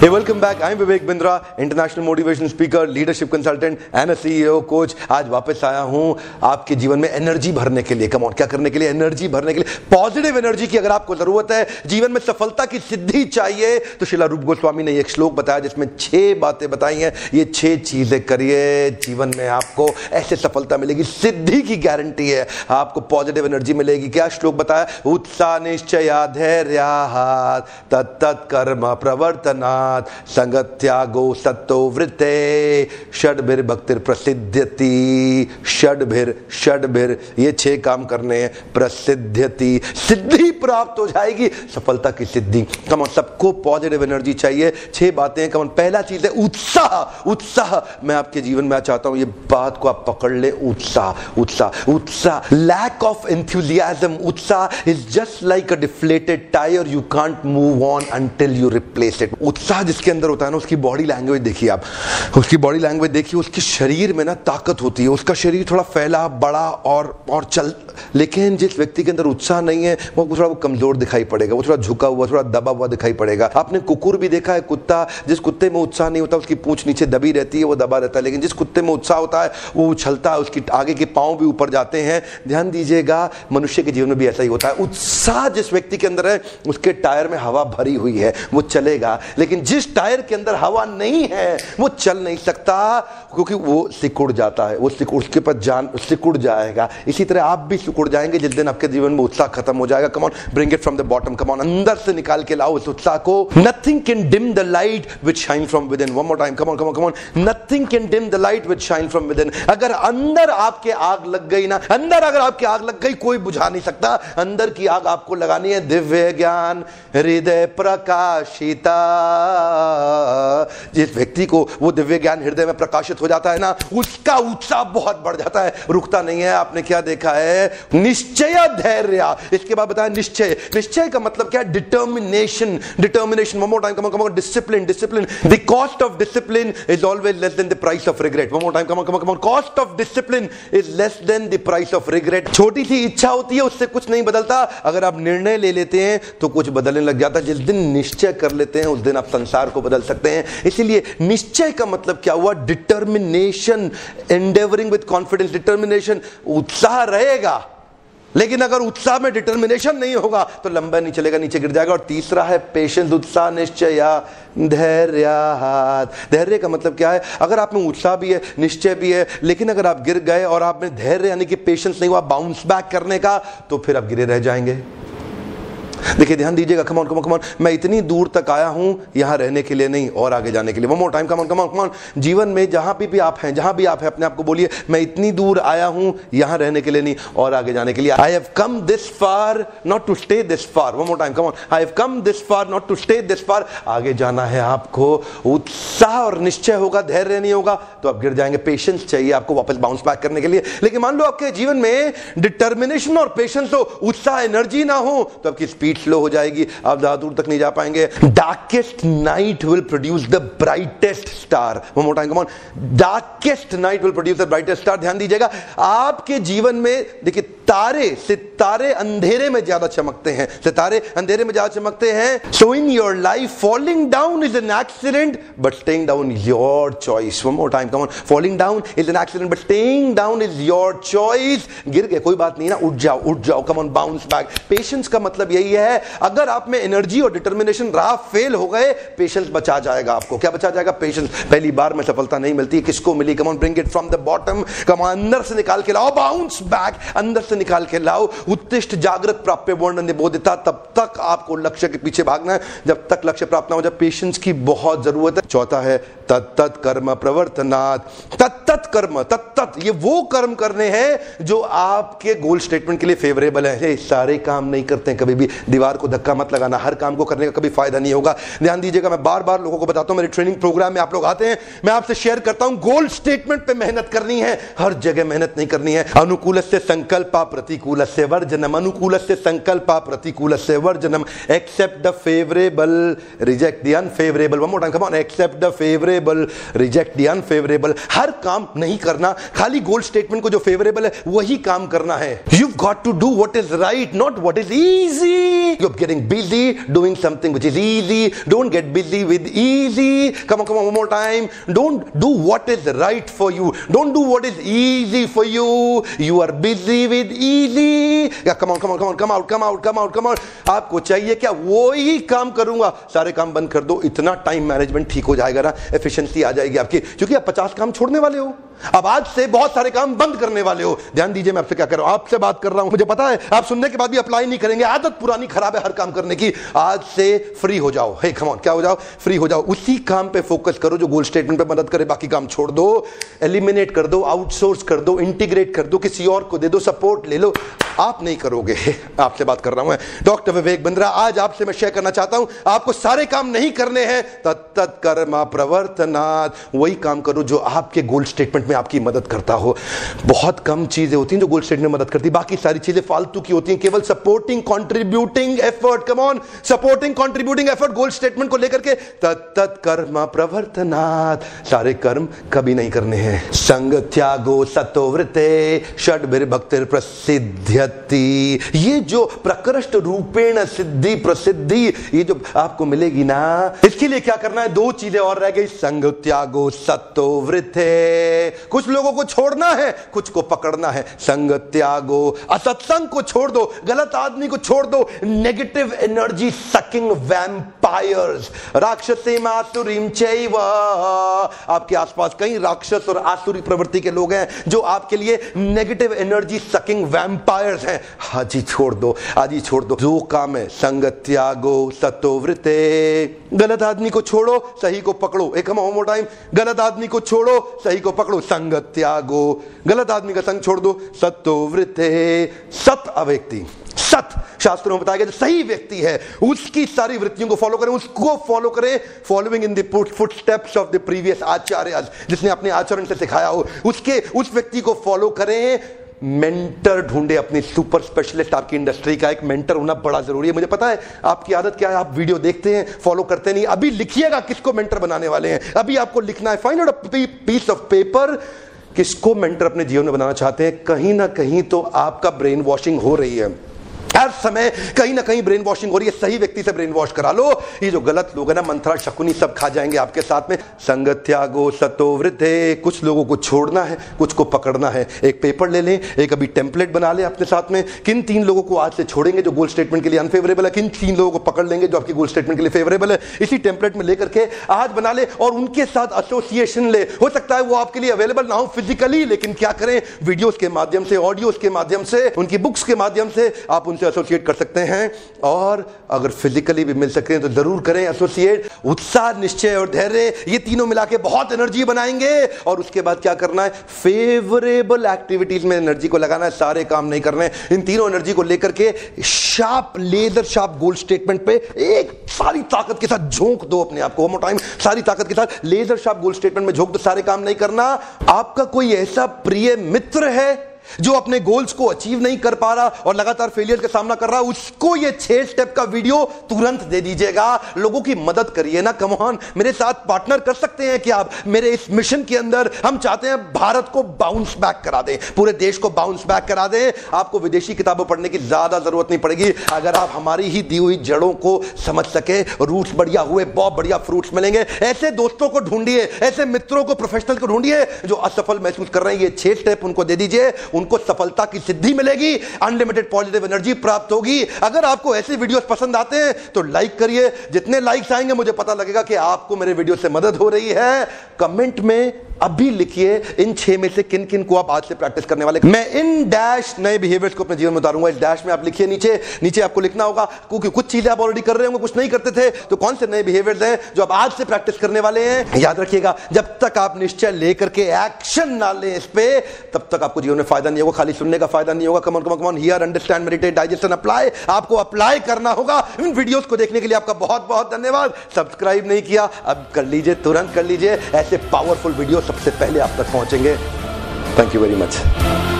Hey, welcome back. I'm Vivek Bindra, international motivation speaker, leadership consultant and a CEO coach. आज वापस आया हूँ आपके जीवन में एनर्जी भरने के लिए। कम क्या करने के लिए? एनर्जी भरने के लिए। पॉजिटिव एनर्जी की अगर आपको ज़रूरत है जीवन में सफलता की सिद्धि चाहिए तो शिला रूप गोस्वामी ने एक श्लोक बताया जिसमें छह बातें बताई हैं। ये छह चीज़ें करिए जीवन में आपको ऐसे सफलता मिलेगी। सिद्धि की गारंटी है। आपको पॉजिटिव एनर्जी मिलेगी। क्या श्लोक बताया? उत्साह निश्चय धैर्य तत्त कर्म प्रवर्तनात् संगत्यागो सत्तो वृत्ते षडभिर भक्तिर प्रसिद्ध्यति षडभिर षडभिर, ये छह काम करने हैं, प्रसिद्ध्यति। सिद्धि प्राप्त हो जाएगी, सफलता की सिद्धि। कम सबको पॉजिटिव एनर्जी चाहिए। छह बातें कम पहला चीज़ है उत्साह। उत्साह, मैं आपके जीवन में चाहता हूँ, ये बात को आप पकड़ ले, उत्साह उत्साह उत्साह। लैक ऑफ़ एंथुजियाज्म उत्साह is just like a deflated tyre you can't move on until you replace it उत्साह जिसके अंदर होता है ना, उसकी बॉडी लैंग्वेज देखिए आप। उसकी बॉडी लैंग्वेज देखिए, उसके शरीर में ना ताकत होती है। उसका शरीर थोड़ा फैला, बड़ा और और चल, लेकिन जिस व्यक्ति के अंदर उत्साह नहीं है, वो थोड़ा वो कमज़ोर दिखाई पड़ेगा। वो थोड़ा झुका हुआ, थोड़ा दबा हुआ दिखाई पड़ेगा। आपने कुकुर भी देखा है, कुत्ता, जिस कुत्ते में उत्साह नहीं होता, उसकी पूछ नीचे दबी रहती है, वो दबा रहता है। लेकिन जिस कुत्ते में उत्साह होता है, वो उछलता है, उसकी आगे के पाँव भी ऊपर जाते हैं। ध्यान दीजिएगा, मनुष्य के जीवन में भी ऐसा ही होता है। उत्साह जिस व्यक्ति के अंदर है, उसके टायर में हवा भरी हुई है, वो चलेगा। लेकिन जिस टायर के अंदर हवा नहीं है, वो चल नहीं सकता, क्योंकि वो सिकुड़ जाता है, वो सिकुड़, उसके पर जान, सिकुड़ जाएगा। इसी तरह आप भी सिकुड़ जाएँगे, जिस दिन आपके जीवन में उत्साह खत्म हो जाएगा। Come on bring it from the bottom come on अंदर से निकाल के लाओ इस उत्साह को। Nothing can dim the light which shine from within one more time come on come on come on nothing can dim the light which shine from within अगर अंदर आपके आग लग गई ना, अंदर अगर आपकी आग लग गई, कोई बुझा नहीं सकता। अंदर की आग आपको लगानी है। दिव्य ज्ञान, हृदय प्रकाशिता। जिस व्यक्ति को वो दिव्य ज्ञान हृदय में प्रकाशित हो जाता है ना, उसका उत्साह बहुत बढ़ जाता है। रुकता नहीं है, आपने क्या देखा है? निश्चय धैर्य। इसके बाद बताया निश्चय। निश्चय का मतलब क्या? Determination determination one more time come come discipline discipline the cost of discipline is always less than the price of regret one more time come come come cost of discipline is less than the price of regret छोटी सी इच्छा होती है, उससे कुछ नहीं बदलता। अगर आप निर्णय ले लेते हैं तो कुछ बदलने लग जाता है। जिस दिन निश्चय कर लेते हैं, उस दिन आप संसार को बदल सकते हैं। इसीलिए निश्चय का मतलब क्या हुआ? Determination endeavouring with confidence determination उत्साह रहेगा। लेकिन अगर उत्साह में डिटर्मिनेशन नहीं होगा तो लंबा नहीं चलेगा, नीचे गिर जाएगा। और तीसरा है पेशेंस उत्साह, निश्चय, धैर्य धैर्य का मतलब क्या है? अगर आप में उत्साह भी है, निश्चय भी है, लेकिन अगर आप गिर गए और आप में धैर्य, यानी कि पेशेंस नहीं हुआ बाउंस बैक करने का तो फिर आप गिरे रह जाएँगे। देखिए, ध्यान दीजिएगा कमॉन कमॉन कमॉन मैं इतनी दूर तक आया हूँ, यहाँ रहने के लिए नहीं, और आगे जाने के लिए। More time come on come on come on जीवन में जहाँ भी भी आप हैं, जहाँ भी आप हैं, अपने आप को बोलिए, मैं इतनी दूर आया हूँ, यहाँ रहने के लिए नहीं, और आगे जाने के लिए। I have come this far not to stay this far one more time come on I have come this far not to stay this far आगे जाना है आपको। उत्साह और निश्चय होगा, धैर्य नहीं होगा तो आप गिर जाएँगे। पेशेंस चाहिए आपको वापस बाउंस बैक करने के लिए। लेकिन मान लो आपके जीवन में डिटर्मिनेशन और पेशेंस हो, उत्साह एनर्जी ना हो तो आपकी स्पीड स्पीड स्लो हो जाएगी, आप ज़्यादा दूर तक नहीं जा पाएँगे। Darkest night will produce the brightest star more time come darkest night will produce the brightest star ध्यान दीजिएगा, आपके जीवन में, देखिए, तारे, सितारे अंधेरे में ज़्यादा चमकते हैं। सितारे अंधेरे में ज़्यादा चमकते हैं। So in your life falling down is an accident but staying down is your choice one more time come on falling down is an accident but staying down is your choice गिर गए, कोई बात नहीं ना, उठ जाओ उठ जाओ come on bounce back patience का मतलब यही है है, अगर आप में एनर्जी और डिटर्मिनेशन रहा फेल हो गए पेशेंस बचा जाएगा आपको। क्या बचा जाएगा? पेशेंस पहली बार में सफलता नहीं मिलती। किसको मिली? Come on bring it from the bottom come अंदर से निकाल के लाओ। बाउंस बैक अंदर से निकाल के लाओ। उत्तिष्ट, जागृत, प्राप्य वर्ण निबोधिता, तब तक आपको लक्ष्य के पीछे भागना है। जब तक लक्ष्य प्राप्त ना हो, जब पेशेंस की बहुत ज़रूरत है चौथा है तत्त कर्म प्रवर्तनात्। तत्त कर्म तत्त ये वो कर्म करने हैं जो आपके गोल स्टेटमेंट के लिए फेवरेबल है। सारे काम नहीं करते कभी भी। दीवार को धक्का मत लगाना, हर काम को करने का कभी फ़ायदा नहीं होगा। ध्यान दीजिएगा, मैं बार बार लोगों को बताता हूँ, मेरे ट्रेनिंग प्रोग्राम में आप लोग आते हैं, मैं आपसे शेयर करता हूँ गोल स्टेटमेंट पे मेहनत करनी है। हर जगह मेहनत नहीं करनी है। अनुकूल से संकल्प प्रतिकूल से वर्जनम अनुकूल से संकल्प प्रतिकूल से वर्जनम। Accept the favourable reject the unfavourable one more time come on accept accept the favourable reject the unfavourable हर काम नहीं करना, खाली गोल स्टेटमेंट को जो फेवरेबल है, वही काम करना है। You got to do what is right not what is easy you getting busy doing something which is easy don't get busy with easy come come more time. Don't do what is right for you. Don't do what is easy for you. You are busy with easy. Come come on, come out come out come out come out. आपको चाहिए क्या? वो ही काम करूँगा। सारे काम बंद कर दो। इतना टाइम मैनेजमेंट ठीक हो जाएगा ना एफिशिएंसी आ जाएगी आपकी। क्योंकि आप पचास काम छोड़ने वाले हो। अब आज से बहुत सारे काम बंद करने वाले हो। ध्यान दीजिए, मैं आपसे क्या कर रहा हूँ? आपसे बात कर रहा हूँ। मुझे पता है, आप सुनने के बाद भी अप्लाई नहीं करेंगे। आदत पुरानी खराब है हर काम करने की। आज से फ्री हो जाओ। हे कम ऑन क्या हो जाओ? फ्री हो जाओ। उसी काम पे फोकस करो जो गोल स्टेटमेंट पे मदद करे, बाकी काम छोड़ दो। एलिमिनेट कर दो आउटसोर्स कर दो इंटीग्रेट कर दो, किसी और को दे दो सपोर्ट ले लो। आप नहीं करोगे। आपसे बात कर रहा हूँ डॉक्टर विवेक बंद्रा आज आपसे मैं शेयर करना चाहता हूँ। आपको सारे काम नहीं करने हैं। तत्त कर्मा प्रवर्तनाथ वही काम करो जो आपके गोल स्टेटमेंट में आपकी मदद करता हो। बहुत कम चीज़ें होती हैं जो गोल स्टेटमेंट में मदद करती बाकी सारी चीज़ें फालतू की होती हैं। केवल supporting contributing effort come on supporting contributing effort goal statement को लेकर के तत्त कर्मा प्रवर्तनाथ सारे कर्म कभी नहीं करने हैं। संग त्यागो सतोवृते षड भक्तिर प्रसिद्ध्यति। ये जो प्रकृष्ट रूपेण सिद्धि, प्रसिद्धि, ये जो आपको मिलेगी ना, इसके लिए क्या करना है? दो चीज़ें और रह गई। संग त्यागो सतोवृते कुछ लोगों को छोड़ना है, कुछ को पकड़ना है। संग त्यागो, असत्संग को छोड़ दो, गलत आदमी को छोड़ दो। नेगेटिव एनर्जी सकिंग वैम्पायर्स राक्षसी मातुरीम चैव। आपके आसपास कई राक्षस और आसुरी प्रवृत्ति के लोग हैं, जो आपके लिए नेगेटिव एनर्जी सकिंग वैम्पायर्स हैं। आज ही छोड़ दो, आज ही छोड़ दो। जो काम है संग त्यागो सतोवृते गलत आदमी को छोड़ो, सही को पकड़ो। एक हम टाइम। गलत आदमी को छोड़ो, सही को पकड़ो। संग त्यागो गलत आदमी का संग छोड़ दो। सतोवृते सत अव्यक्ति। सत। शास्त्रों में बताया गया जो सही व्यक्ति है, उसकी सारी वृत्तियों को फॉलो करें, उसको फॉलो करें। Following in foot steps of the previous acharya, जिसने अपने आचरण से सिखाया हो, उसके, उस व्यक्ति को फॉलो करें। मेंटर ढूंढे अपनी सुपर स्पेशलिस्ट आपकी इंडस्ट्री का, एक मेंटर होना बड़ा ज़रूरी है। मुझे पता है, आपकी आदत क्या है? आप वीडियो देखते हैं फॉलो करते नहीं, अभी लिखिएगा किसको मेंटर बनाने वाले हैं। अभी आपको लिखना है। Find out piece of paper किसको मेंटर अपने जीवन में बनाना चाहते हैं। कहीं ना कहीं तो आपका ब्रेन वॉशिंग हो रही है। हर समय कहीं ना कहीं ब्रेन वॉशिंग हो रही है। सही व्यक्ति से ब्रेन वॉश करा लो। ये जो गलत लोग है ना मंत्रा शकुनी सब खा जाएँगे आपके साथ में। संगत त्यागो सतो वृद्धे, कुछ लोगों को छोड़ना है, कुछ को पकड़ना है। एक पेपर ले लें, एक अभी टेम्पलेट बना ले अपने साथ में। किन तीन लोगों को आज से छोड़ेंगे जो गोल स्टेटमेंट के लिए अनफेवरेबल है? किन तीन लोगों को पकड़ लेंगे जो आपकी गोल स्टेटमेंट के लिए फेवरेबल है? इसी टेम्पलेट में लेकर के आज बना ले और उनके साथ एसोसिएशन ले। हो सकता है वो आपके लिए अवेलेबल ना हो फिजिकली लेकिन क्या करें? वीडियोस के माध्यम से ऑडियोस के माध्यम से, उनकी बुक्स के माध्यम से आप उनसे एसोसिएट कर सकते हैं। और अगर फिजिकली भी मिल सकते हैं तो ज़रूर करें एसोसिएट उत्साह, निश्चय और धैर्य, ये तीनों मिला के बहुत एनर्जी बनाएँगे। और उसके बाद क्या करना है? फेवरेबल एक्टिविटीज़ में एनर्जी को लगाना है, सारे काम नहीं करने इन तीनों एनर्जी को लेकर के sharp laser sharp goal statement पे एक सारी ताकत के साथ झोंक दो अपने आप को। टाइम सारी ताकत के साथ लेजर शार्प गोल स्टेटमेंट में झोंक दो, सारे काम नहीं करना। आपका कोई ऐसा प्रिय मित्र है जो अपने गोल्स को अचीव नहीं कर पा रहा और लगातार फेलियर का सामना कर रहा, उसको ये छह स्टेप का वीडियो तुरंत दे दीजिएगा। लोगों की मदद करिए ना कमोहन मेरे साथ पार्टनर कर सकते हैं कि आप मेरे इस मिशन के अंदर हम चाहते हैं भारत को बाउंस बैक करा दें, पूरे देश को बाउंस बैक करा दें। आपको विदेशी किताबें पढ़ने की ज़्यादा ज़रूरत नहीं पड़ेगी। अगर आप हमारी ही दी हुई जड़ों को समझ सके रूट्स बढ़िया हुए, बहुत बढ़िया फ्रूट्स मिलेंगे। ऐसे दोस्तों को ढूंढिए, ऐसे मित्रों को प्रोफेशनल को ढूंढिए जो असफल महसूस कर रहे हैं। ये छह स्टेप उनको दे दीजिए। उनको सफलता की सिद्धि मिलेगी अनलिमिटेड पॉजिटिव एनर्जी प्राप्त होगी। अगर आपको ऐसे वीडियोस पसंद आते हैं तो लाइक करिए। जितने लाइक्स आएँगे, मुझे पता लगेगा कि आपको मेरे वीडियो से मदद हो रही है। कमेंट में अभी लिखिए, इन छह में से किन किन को आप आज से प्रैक्टिस करने वाले मैं इन डैश नए बिहेवियर्स को अपने जीवन में उतारूँगा। इस डैश में आप लिखिए नीचे नीचे आपको लिखना होगा, क्योंकि कुछ चीज़ें आप ऑलरेडी कर रहे होंगे, कुछ नहीं करते थे। तो कौन से नए बिहेवियर्स हैं जो आप आज से प्रैक्टिस करने वाले हैं? याद रखिएगा, जब तक आप निश्चय लेकर के एक्शन ना लें इस पे, तब तक आपको जीवन में फ़ायदा नहीं होगा, खाली सुनने का फ़ायदा नहीं होगा। Come on come on come on here understand meditate digestion apply आपको अप्लाई करना होगा। इन वीडियोस को देखने के लिए आपका बहुत बहुत धन्यवाद। सब्सक्राइब नहीं किया, अब कर लीजिए, तुरंत कर लीजिए। ऐसे पावरफुल वीडियो सबसे पहले आप तक पहुँचेंगे। Thank you very much